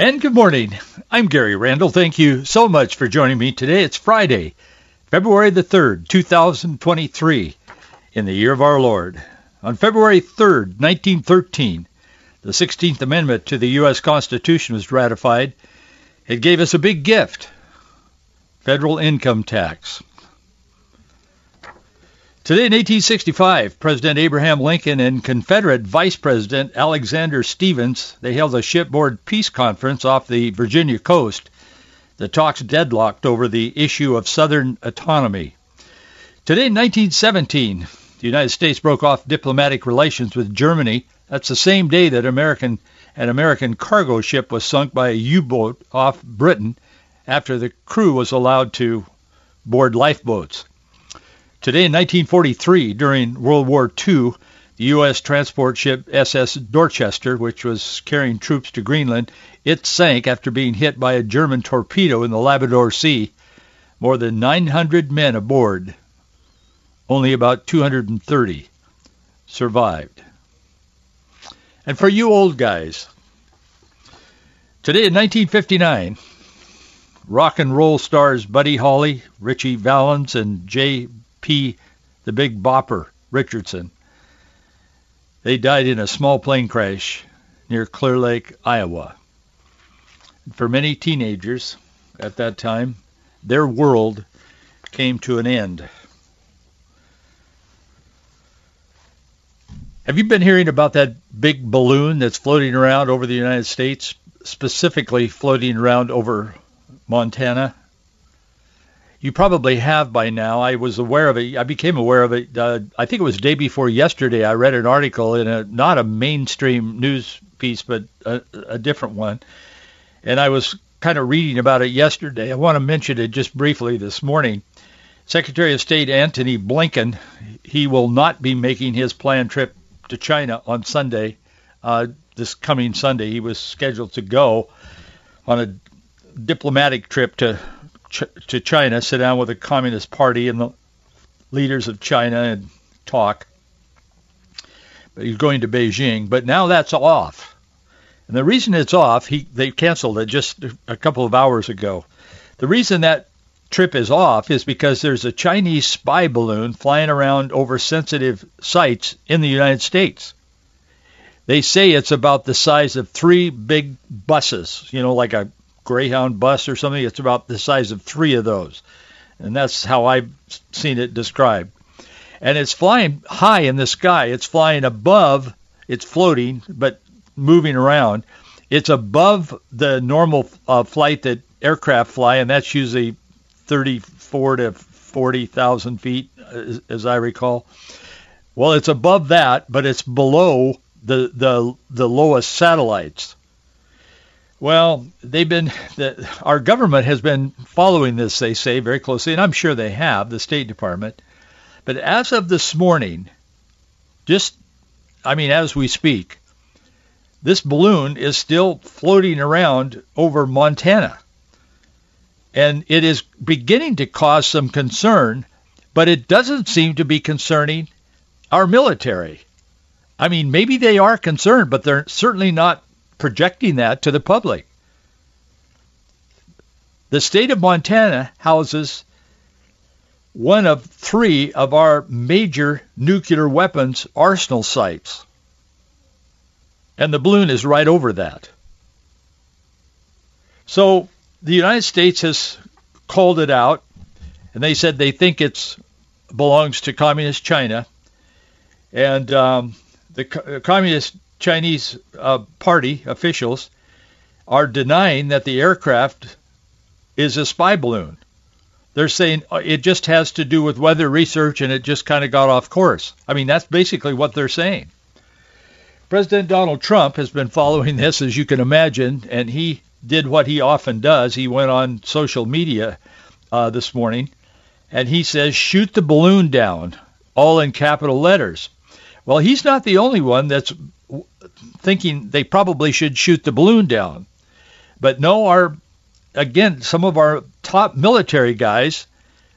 And good morning. I'm Gary Randall. Thank you so much for joining me today. It's Friday, February the 3rd, 2023, in the year of our Lord. On February 3rd, 1913, the 16th Amendment to the U.S. Constitution was ratified. It gave us a big gift, federal income tax. Today in 1865, President Abraham Lincoln and Confederate Vice President Alexander Stephens, they held a shipboard peace conference off the Virginia coast. The talks deadlocked over the issue of Southern autonomy. Today in 1917, the United States broke off diplomatic relations with Germany. That's the same day that American an American cargo ship was sunk by a U-boat off Britain after the crew was allowed to board lifeboats. Today in 1943, during World War II, the U.S. transport ship SS Dorchester, which was carrying troops to Greenland, it sank after being hit by a German torpedo in the Labrador Sea. More than 900 men aboard. Only about 230 survived. And for you old guys, today in 1959, rock and roll stars Buddy Holly, Ritchie Valens, and J. P. the Big Bopper Richardson. They died in a small plane crash near Clear Lake, Iowa. For many teenagers at that time, their world came to an end. Have you been hearing about that big balloon that's floating around over the United States, specifically floating around over Montana? You probably have by now. I was aware of it. I became aware of it. Uh, I think it was day before yesterday. I read an article in a not a mainstream news piece, but a, a different one, and I was kind of reading about it yesterday. I want to mention it just briefly this morning. Secretary of State Antony Blinken, he will not be making his planned trip to China on Sunday, uh, this coming Sunday. He was scheduled to go on a diplomatic trip to to China, sit down with the Communist Party and the leaders of China and talk. But he's going to Beijing. But now that's off. And the reason it's off, he they canceled it just a couple of hours ago. The reason that trip is off is because there's a Chinese spy balloon flying around over sensitive sites in the United States. They say it's about the size of three big buses, you know, like a Greyhound bus or something. It's about the size of three of those. And that's how I've seen it described. And it's flying high in the sky. It's flying above, it's floating, but moving around. It's above the normal uh, flight that aircraft fly, and that's usually 34 to 40,000 feet, as, as I recall. Well, it's above that, but it's below the the the lowest satellites. Well, they've been the, our government has been following this, they say, very closely, and I'm sure they have, the State Department. But as of this morning, just, I mean, as we speak, this balloon is still floating around over Montana. And it is beginning to cause some concern, but it doesn't seem to be concerning our military. I mean, maybe they are concerned, but they're certainly not projecting that to the public. The state of Montana houses one of three of our major nuclear weapons arsenal sites. And the balloon is right over that. So the United States has called it out, and they said they think it belongs to communist China. And um, the co- communist Chinese uh, party officials are denying that the aircraft is a spy balloon. They're saying uh, it just has to do with weather research and it just kind of got off course. I mean, that's basically what they're saying. President Donald Trump has been following this, as you can imagine, and he did what he often does. He went on social media uh, this morning, and he says, "Shoot the balloon down," all in capital letters. Well, he's not the only one that's thinking they probably should shoot the balloon down. But no, our again, some of our top military guys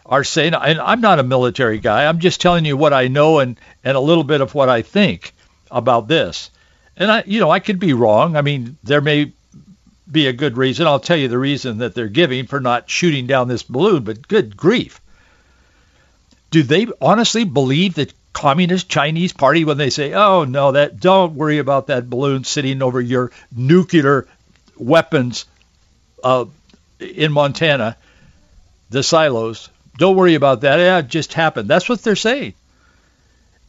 are saying, and I'm not a military guy. I'm just telling you what I know and and a little bit of what I think about this. And I, you know, I could be wrong. I mean, there may be a good reason. I'll tell you the reason that they're giving for not shooting down this balloon, but good grief. Do they honestly believe that Communist Chinese Party when they say, "Oh no, that don't worry about that balloon sitting over your nuclear weapons uh, in Montana, the silos. Don't worry about that. Yeah, it just happened." That's what they're saying.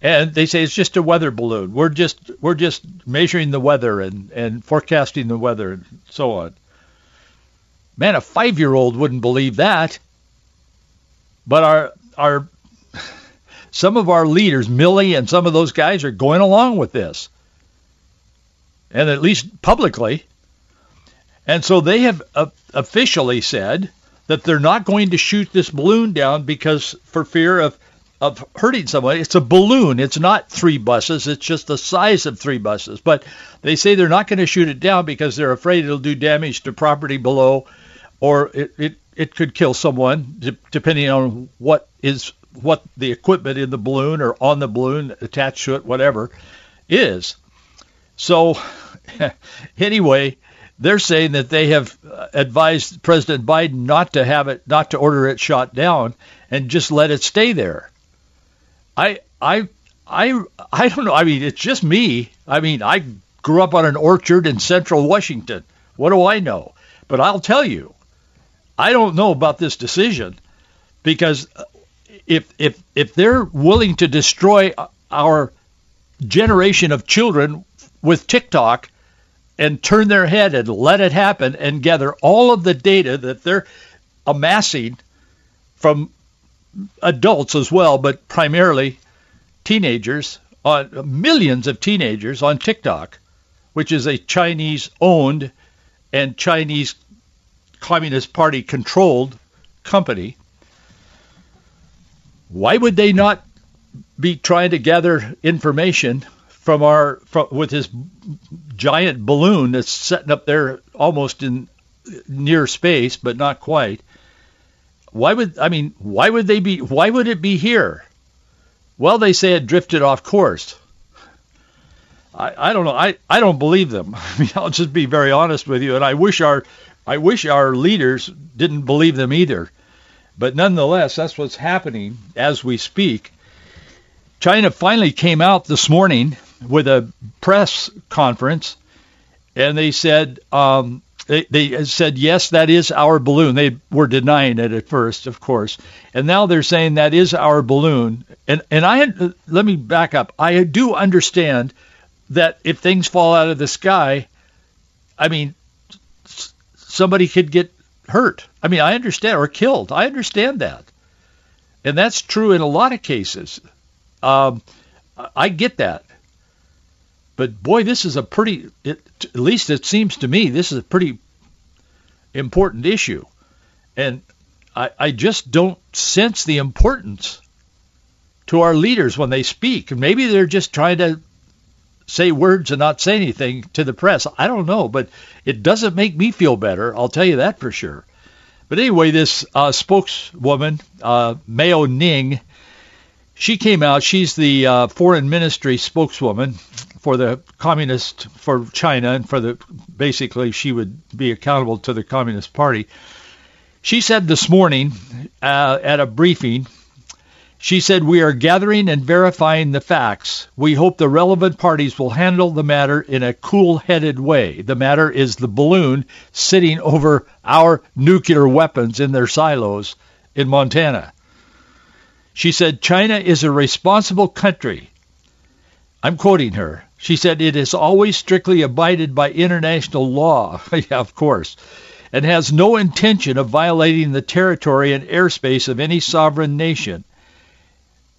And they say it's just a weather balloon. We're just we're just measuring the weather and, and forecasting the weather and so on. Man, a five year old wouldn't believe that. But our our some of our leaders, Milley and some of those guys, are going along with this. And at least publicly. And so they have uh, officially said that they're not going to shoot this balloon down because for fear of of hurting someone. It's a balloon. It's not three buses. It's just the size of three buses. But they say they're not going to shoot it down because they're afraid it'll do damage to property below, or it it, it could kill someone, depending on what is what the equipment in the balloon or on the balloon attached to it, whatever, is. So, anyway, they're saying that they have advised President Biden not to have it, not to order it shot down, and just let it stay there. I I I I don't know. I mean, it's just me. I mean, I grew up on an orchard in central Washington. What do I know? But I'll tell you, I don't know about this decision because if if if they're willing to destroy our generation of children with TikTok and turn their head and let it happen and gather all of the data that they're amassing from adults as well, but primarily teenagers, on millions of teenagers on TikTok, which is a Chinese-owned and Chinese Communist Party controlled company. Why would they not be trying to gather information from our from, with this giant balloon that's setting up there almost in near space, but not quite? Why would I mean? Why would they be? Why would it be here? Well, they say it drifted off course. I, I don't know. I, I don't believe them. I mean, I'll just be very honest with you, and I wish our I wish our leaders didn't believe them either. But nonetheless, that's what's happening as we speak. China finally came out this morning with a press conference, and they said um, they, they said, yes, that is our balloon. They were denying it at first, of course. And now they're saying that is our balloon. And, and I, let me back up. I do understand that if things fall out of the sky, I mean, somebody could get hurt. I mean, I understand, or killed. I understand that. And that's true in a lot of cases. Um, I get that. But boy, this is a pretty, it, at least it seems to me, this is a pretty important issue. And I, I just don't sense the importance to our leaders when they speak. And maybe they're just trying to say words and not say anything to the press. I don't know, but it doesn't make me feel better. I'll tell you that for sure. But anyway, this uh, spokeswoman, uh, Mao Ning, she came out. She's the uh, foreign ministry spokeswoman for the communist for China and for the basically she would be accountable to the Communist Party. She said this morning uh, at a briefing, she said, we are gathering and verifying the facts. We hope the relevant parties will handle the matter in a cool-headed way. The matter is the balloon sitting over our nuclear weapons in their silos in Montana. She said, China is a responsible country. I'm quoting her. She said, it has always strictly abided by international law, yeah, of course, and has no intention of violating the territory and airspace of any sovereign nation.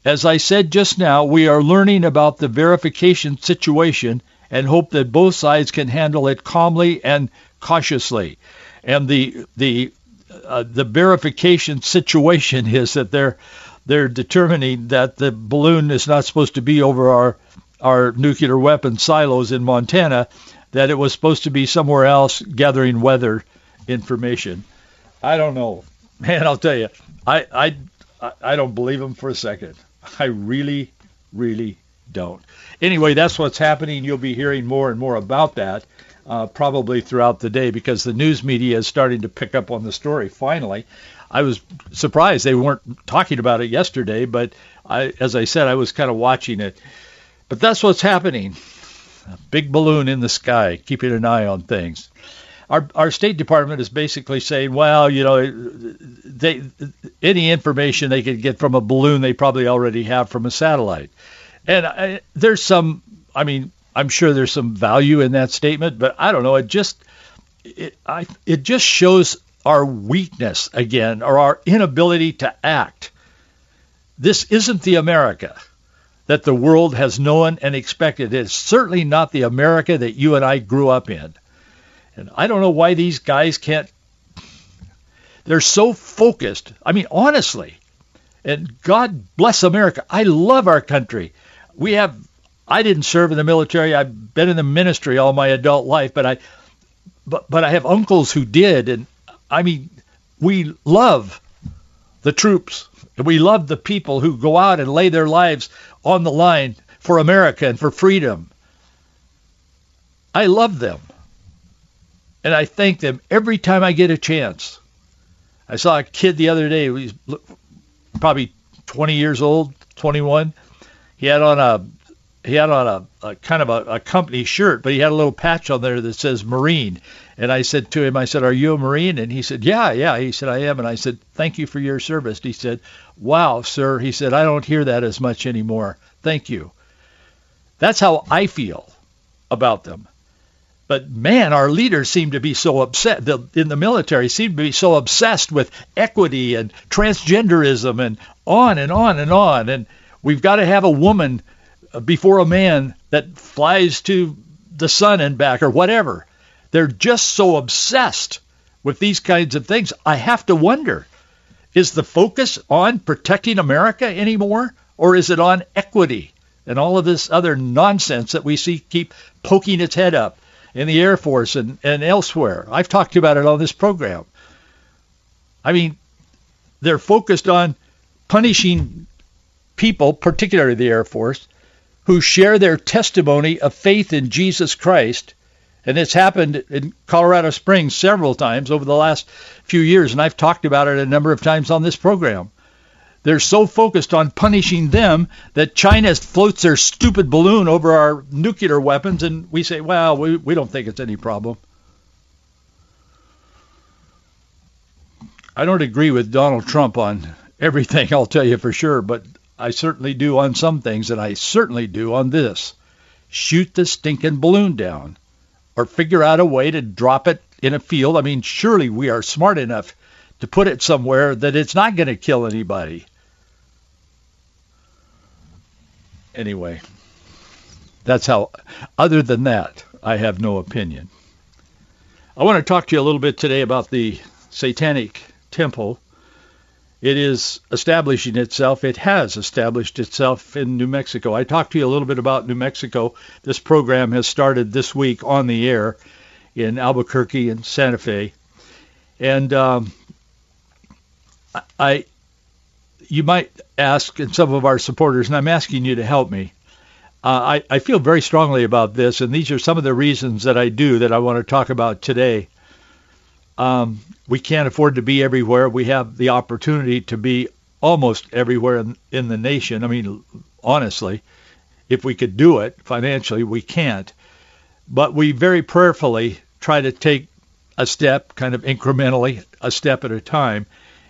As I said just now, we are learning about the verification situation and hope that both sides can handle it calmly and cautiously. And the the uh, the verification situation is that they're they're determining that the balloon is not supposed to be over our our nuclear weapon silos in Montana, that it was supposed to be somewhere else gathering weather information. I don't know, man. I'll tell you, I I I don't believe them for a second. I really, really don't. Anyway, that's what's happening. You'll be hearing more and more about that uh, probably throughout the day because the news media is starting to pick up on the story finally. I was surprised they weren't talking about it yesterday, but I, as I said, I was kind of watching it. But that's what's happening. A big balloon in the sky, keeping an eye on things. Our, our State Department is basically saying, well, you know, they any information they could get from a balloon, they probably already have from a satellite. And I, there's some, I mean, I'm sure there's some value in that statement, but I don't know. It just it I it just shows our weakness again or our inability to act. This isn't the America that the world has known and expected. It's certainly not the America that you and I grew up in. And I don't know why these guys can't they're so focused. I mean, honestly, and God bless America. I love our country. We have I didn't serve in the military. I've been in the ministry all my adult life, but I but but I have uncles who did and I mean we love the troops. And we love the people who go out and lay their lives on the line for America and for freedom. I love them. And I thank them every time I get a chance. I saw a kid the other day, he's probably 20 years old, 21. He had on a he had on a, a kind of a, a company shirt, but he had a little patch on there that says Marine. And I said to him, I said, "Are you a Marine?" And he said, "Yeah, yeah." He said, "I am." And I said, "Thank you for your service." He said, "Wow, sir." He said, "I don't hear that as much anymore. Thank you." That's how I feel about them. But man, our leaders seem to be so upset the, in the military seem to be so obsessed with equity and transgenderism and on and on and on. And we've got to have a woman uh, before a man that flies to the sun and back or whatever. They're just so obsessed with these kinds of things. I have to wonder, is the focus on protecting America anymore or is it on equity and all of this other nonsense that we see keep poking its head up in the Air Force and, and elsewhere? I've talked about it on this program. I mean, they're focused on punishing people, particularly the Air Force, who share their testimony of faith in Jesus Christ. And it's happened in Colorado Springs several times over the last few years, and I've talked about it a number of times on this program. They're so focused on punishing them that China floats their stupid balloon over our nuclear weapons, and we say, well, we, we don't think it's any problem. I don't agree with Donald Trump on everything, I'll tell you for sure, but I certainly do on some things, and I certainly do on this. Shoot the stinking balloon down or figure out a way to drop it in a field. I mean, surely we are smart enough to put it somewhere that it's not going to kill anybody. Anyway, that's how, other than that, I have no opinion. I want to talk to you a little bit today about the Satanic Temple it is establishing itself. It has established itself in New Mexico. I talked to you a little bit about New Mexico. This program has started this week on the air in Albuquerque and Santa Fe, and um, I, you might ask, and some of our supporters, and I'm asking you to help me. Uh, I, I feel very strongly about this, and these are some of the reasons that I do that I want to talk about today. Um, we can't afford to be everywhere. We have the opportunity to be almost everywhere in, in the nation. I mean, honestly, if we could do it financially, we can't. But we very prayerfully try to take a step, kind of incrementally, a step at a time.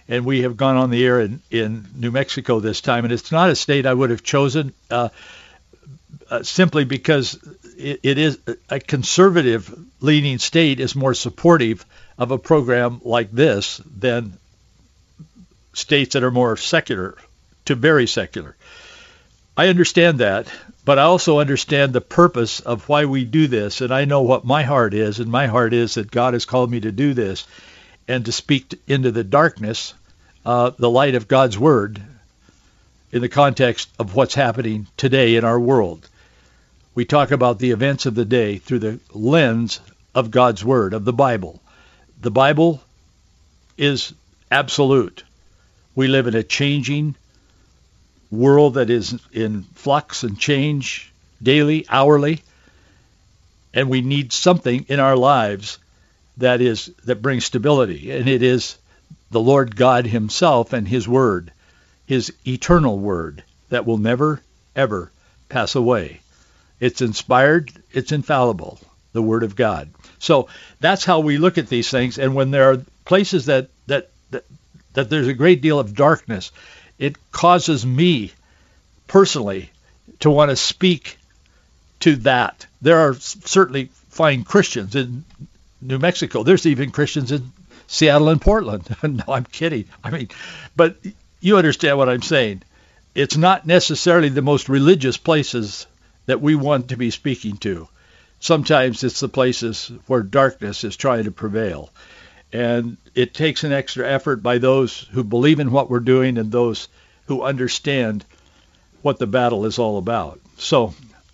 And we have gone on the air in, in New Mexico this time. And it's not a state I would have chosen uh, uh, simply because it, it is a conservative leaning state is more supportive of a program like this than states that are more secular to very secular. I understand that, but I also understand the purpose of why we do this, and I know what my heart is, and my heart is that God has called me to do this and to speak into the darkness uh, the light of God's word in the context of what's happening today in our world. We talk about the events of the day through the lens of God's word, of the Bible. The Bible is absolute. We live in a changing world that is in flux and change daily, hourly, and we need something in our lives that is that brings stability, and it is the Lord God himself and his word, his eternal word that will never ever pass away. It's inspired, it's infallible, the word of God. So that's how we look at these things and when there are places that that that, that there's a great deal of darkness, it causes me personally to want to speak to that. There are certainly fine Christians in New Mexico. There's even Christians in Seattle and Portland. no, I'm kidding. I mean, but you understand what I'm saying. It's not necessarily the most religious places that we want to be speaking to. Sometimes it's the places where darkness is trying to prevail. And it takes an extra effort by those who believe in what we're doing and those who understand what the battle is all about. So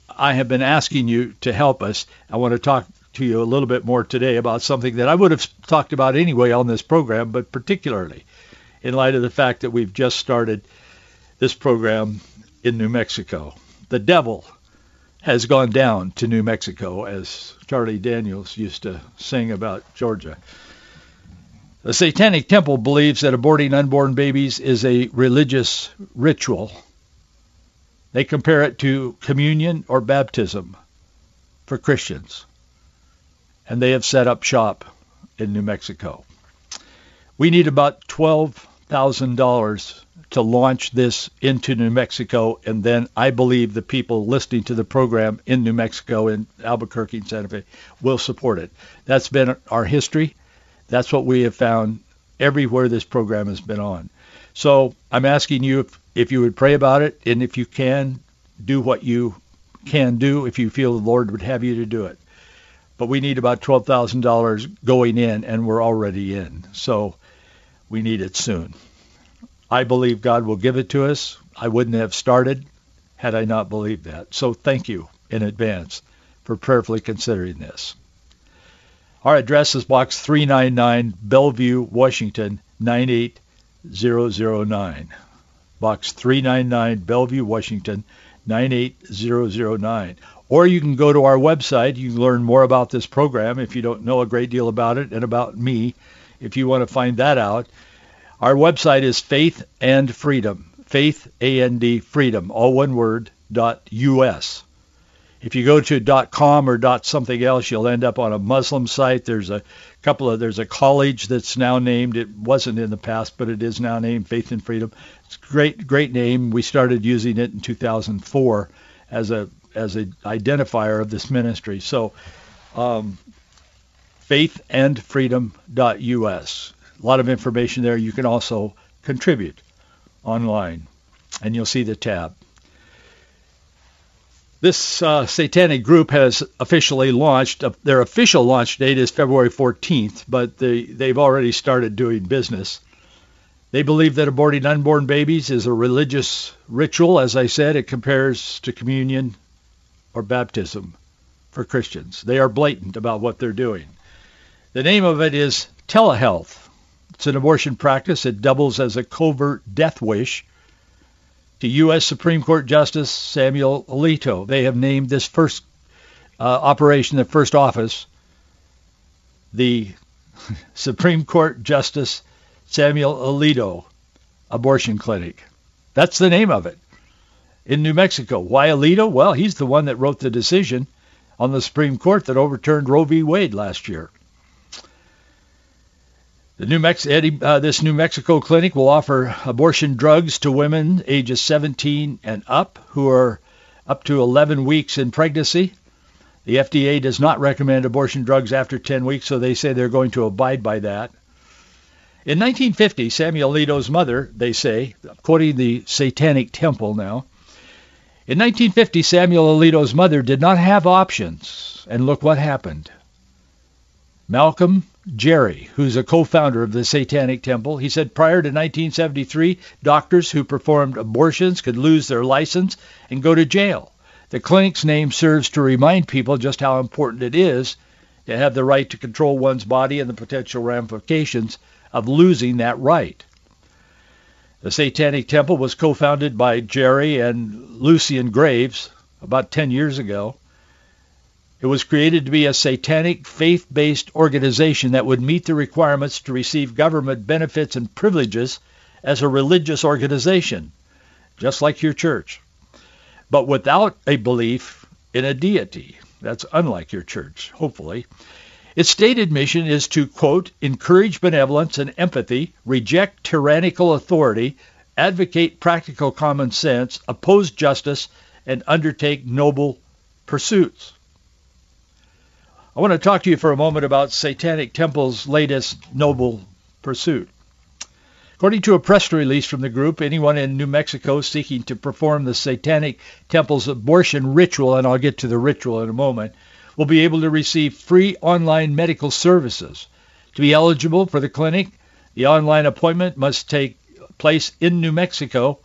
I have been asking you to help us. I want to talk to you a little bit more today about something that I would have talked about anyway on this program, but particularly in light of the fact that we've just started this program in New Mexico. The devil has gone down to New Mexico, as Charlie Daniels used to sing about Georgia. The Satanic Temple believes that aborting unborn babies is a religious ritual. They compare it to communion or baptism for Christians and they have set up shop in New Mexico. We need about $12,000 to launch this into New Mexico, and then I believe the people listening to the program in New Mexico, in Albuquerque and Santa Fe, will support it. That's been our history. That's what we have found everywhere this program has been on. So I'm asking you if, if you would pray about it, and if you can, do what you can do if you feel the Lord would have you to do it but we need about $12,000 going in, and we're already in. So we need it soon. I believe God will give it to us. I wouldn't have started had I not believed that. So thank you in advance for prayerfully considering this. Our address is Box 399, Bellevue, Washington, 98009. Box 399, Bellevue, Washington, 98009. Or you can go to our website. You learn more about this program if you don't know a great deal about it and about me if you want to find that out. Our website is Faith and Freedom. Faith, A-N-D, Freedom, all one word, dot U-S. If you go to dot .com or dot something else, you'll end up on a Muslim site. There's a couple of, there's a college that's now named, it wasn't in the past, but it is now named Faith and Freedom. It's a great, great name. We started using it in 2004 as a as an identifier of this ministry. So, um, faithandfreedom.us. A lot of information there. You can also contribute online, and you'll see the tab. This uh, satanic group has officially launched. Uh, their official launch date is February 14th, but they, they've already started doing business. They believe that aborting unborn babies is a religious ritual. As I said, it compares to communion or baptism for Christians. They are blatant about what they're doing. The name of it is telehealth. It's an abortion practice. It doubles as a covert death wish to U.S. Supreme Court Justice Samuel Alito. They have named this first uh, operation, the first office, the Supreme Court Justice Samuel Alito Abortion Clinic. That's the name of it in New Mexico. Why Alito? Well, he's the one that wrote the decision on the Supreme Court that overturned Roe v. Wade last year. The New Mex- Eddie, uh, this New Mexico clinic will offer abortion drugs to women ages 17 and up who are up to 11 weeks in pregnancy. The FDA does not recommend abortion drugs after 10 weeks, so they say they're going to abide by that. In 1950, Samuel Alito's mother, they say, quoting the Satanic Temple now, In 1950, Samuel Alito's mother did not have options, and look what happened. Malcolm Jarry, who's a co-founder of the Satanic Temple, he said prior to 1973, doctors who performed abortions could lose their license and go to jail. The clinic's name serves to remind people just how important it is to have the right to control one's body and the potential ramifications of losing that right. The Satanic Temple was co-founded by Jarry and Lucien Greaves about 10 years ago. It was created to be a satanic faith-based organization that would meet the requirements to receive government benefits and privileges as a religious organization, just like your church, but without a belief in a deity. That's unlike your church, hopefully. Its stated mission is to, quote, encourage benevolence and empathy, reject tyrannical authority, advocate practical common sense, oppose justice, and undertake noble pursuits. I want to talk to you for a moment about Satanic Temple's latest noble pursuit. According to a press release from the group, anyone in New Mexico seeking to perform the Satanic Temple's abortion ritual, and I'll get to the ritual in a moment, will be able to receive free online medical services. To be eligible for the clinic, the online appointment must take place in New Mexico.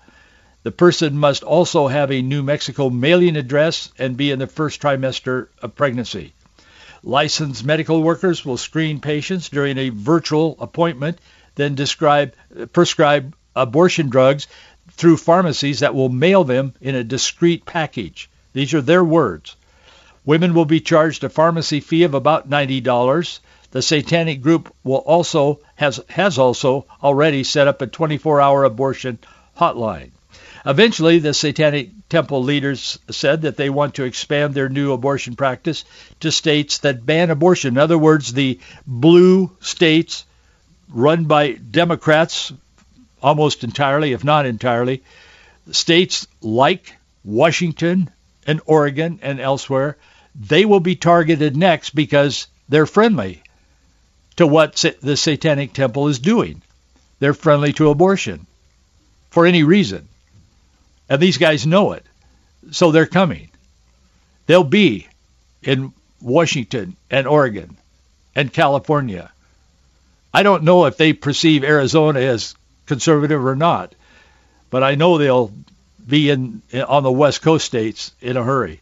The person must also have a New Mexico mailing address and be in the first trimester of pregnancy. Licensed medical workers will screen patients during a virtual appointment, then describe, prescribe abortion drugs through pharmacies that will mail them in a discreet package. These are their words. Women will be charged a pharmacy fee of about $90. The Satanic Group will also has has also already set up a 24-hour abortion hotline. Eventually, the Satanic Temple leaders said that they want to expand their new abortion practice to states that ban abortion. In other words, the blue states run by Democrats almost entirely, if not entirely, states like Washington and Oregon and elsewhere, they will be targeted next because they're friendly to what the Satanic Temple is doing. They're friendly to abortion for any reason. And these guys know it. So they're coming. They'll be in Washington and Oregon and California. I don't know if they perceive Arizona as conservative or not, but I know they'll be in, on the West Coast states in a hurry.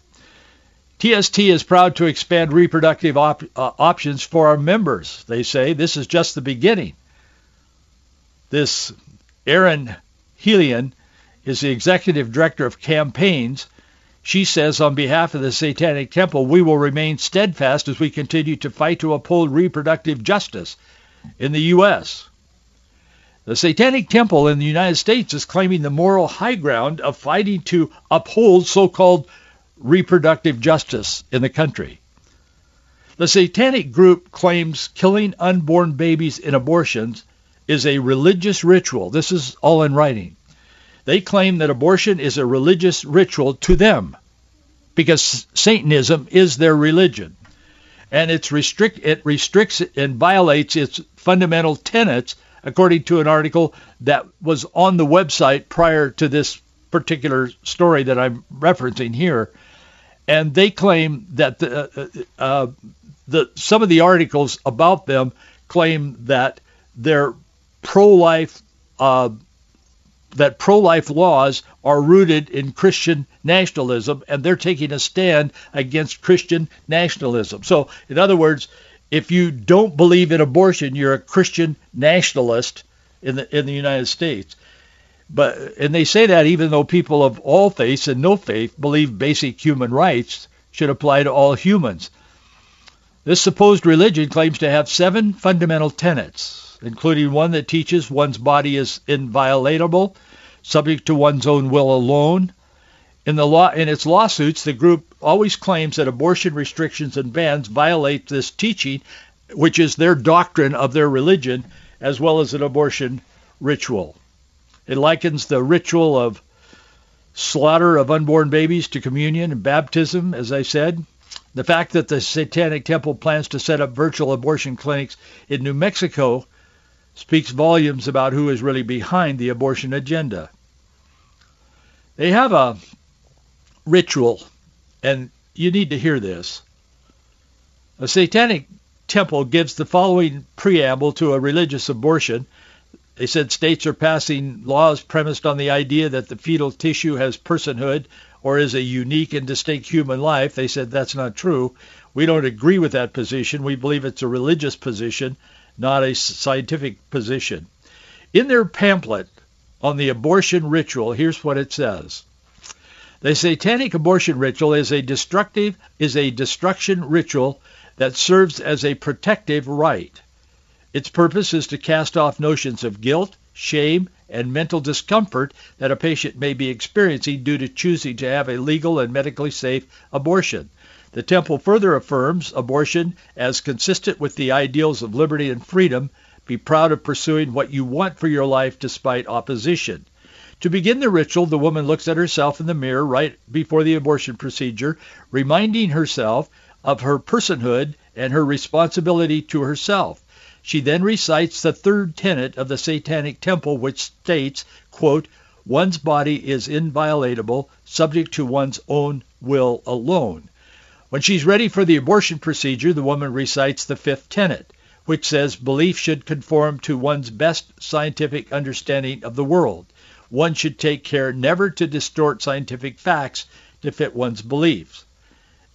TST is proud to expand reproductive op- uh, options for our members. They say this is just the beginning. This Erin Helian is the executive director of campaigns. She says on behalf of the Satanic Temple, we will remain steadfast as we continue to fight to uphold reproductive justice in the U.S. The Satanic Temple in the United States is claiming the moral high ground of fighting to uphold so-called reproductive justice in the country. The Satanic group claims killing unborn babies in abortions is a religious ritual. This is all in writing. They claim that abortion is a religious ritual to them because Satanism is their religion. And restrict, it restricts and violates its fundamental tenets according to an article that was on the website prior to this particular story that I'm referencing here. And they claim that the, uh, uh, the, some of the articles about them claim that they're pro-life uh, that pro-life laws are rooted in Christian nationalism, and they're taking a stand against Christian nationalism. So, in other words, if you don't believe in abortion, you're a Christian nationalist in the in the United States. But and they say that even though people of all faiths and no faith believe basic human rights should apply to all humans. This supposed religion claims to have seven fundamental tenets including one that teaches one's body is inviolable, subject to one's own will alone. In, the law, in its lawsuits, the group always claims that abortion restrictions and bans violate this teaching, which is their doctrine of their religion, as well as an abortion ritual. It likens the ritual of slaughter of unborn babies to communion and baptism, as I said. The fact that the Satanic Temple plans to set up virtual abortion clinics in New Mexico speaks volumes about who is really behind the abortion agenda. They have a ritual, and you need to hear this. A satanic temple gives the following preamble to a religious abortion. They said states are passing laws premised on the idea that the fetal tissue has personhood or is a unique and distinct human life. They said that's not true. We don't agree with that position. We believe it's a religious position, not a scientific position. In their pamphlet on the abortion ritual, here's what it says. The satanic abortion ritual is a destructive is a destruction ritual that serves as a protective rite. Its purpose is to cast off notions of guilt, shame, and mental discomfort that a patient may be experiencing due to choosing to have a legal and medically safe abortion. The temple further affirms abortion as consistent with the ideals of liberty and freedom. Be proud of pursuing what you want for your life despite opposition. To begin the ritual, the woman looks at herself in the mirror right before the abortion procedure, reminding herself of her personhood and her responsibility to herself. She then recites the third tenet of the Satanic Temple, which states, quote, one's body is inviolable, subject to one's own will alone. When she's ready for the abortion procedure, the woman recites the fifth tenet, which says belief should conform to one's best scientific understanding of the world. One should take care never to distort scientific facts to fit one's beliefs.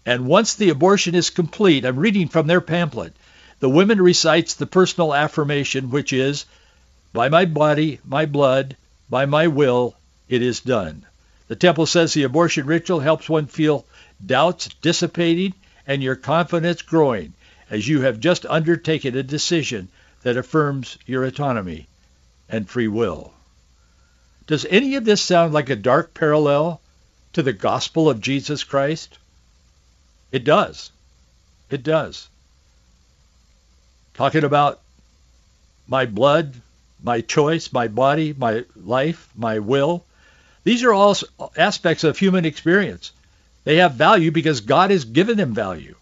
And once the abortion is complete, I'm reading from their pamphlet, the woman recites the personal affirmation, which is, by my body, my blood, by my will, it is done. The temple says the abortion ritual helps one feel doubts dissipating, and your confidence growing as you have just undertaken a decision that affirms your autonomy and free will. Does any of this sound like a dark parallel to the gospel of Jesus Christ? It does. It does. Talking about my blood, my choice, my body, my life, my will. These are all aspects of human experience. They have value because God has given them value.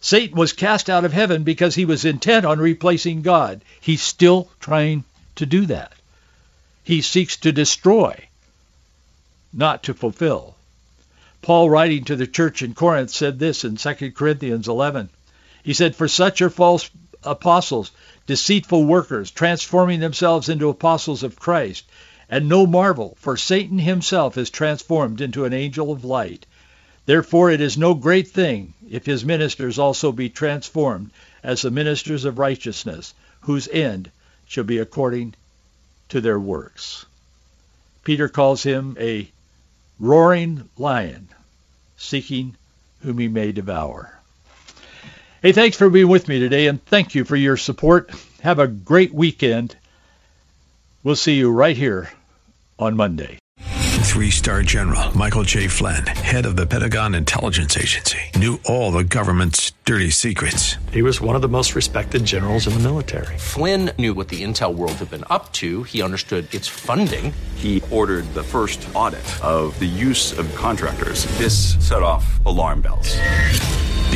Satan was cast out of heaven because he was intent on replacing God. He's still trying to do that. He seeks to destroy, not to fulfill. Paul, writing to the church in Corinth, said this in 2 Corinthians 11. He said, For such are false apostles, deceitful workers, transforming themselves into apostles of Christ. And no marvel, for Satan himself is transformed into an angel of light. Therefore it is no great thing if his ministers also be transformed as the ministers of righteousness, whose end shall be according to their works. Peter calls him a roaring lion, seeking whom he may devour. Hey, thanks for being with me today, and thank you for your support. Have a great weekend. We'll see you right here on Monday. Three star general Michael J. Flynn, head of the Pentagon Intelligence Agency, knew all the government's dirty secrets. He was one of the most respected generals in the military. Flynn knew what the intel world had been up to. He understood its funding. He ordered the first audit of the use of contractors. This set off alarm bells.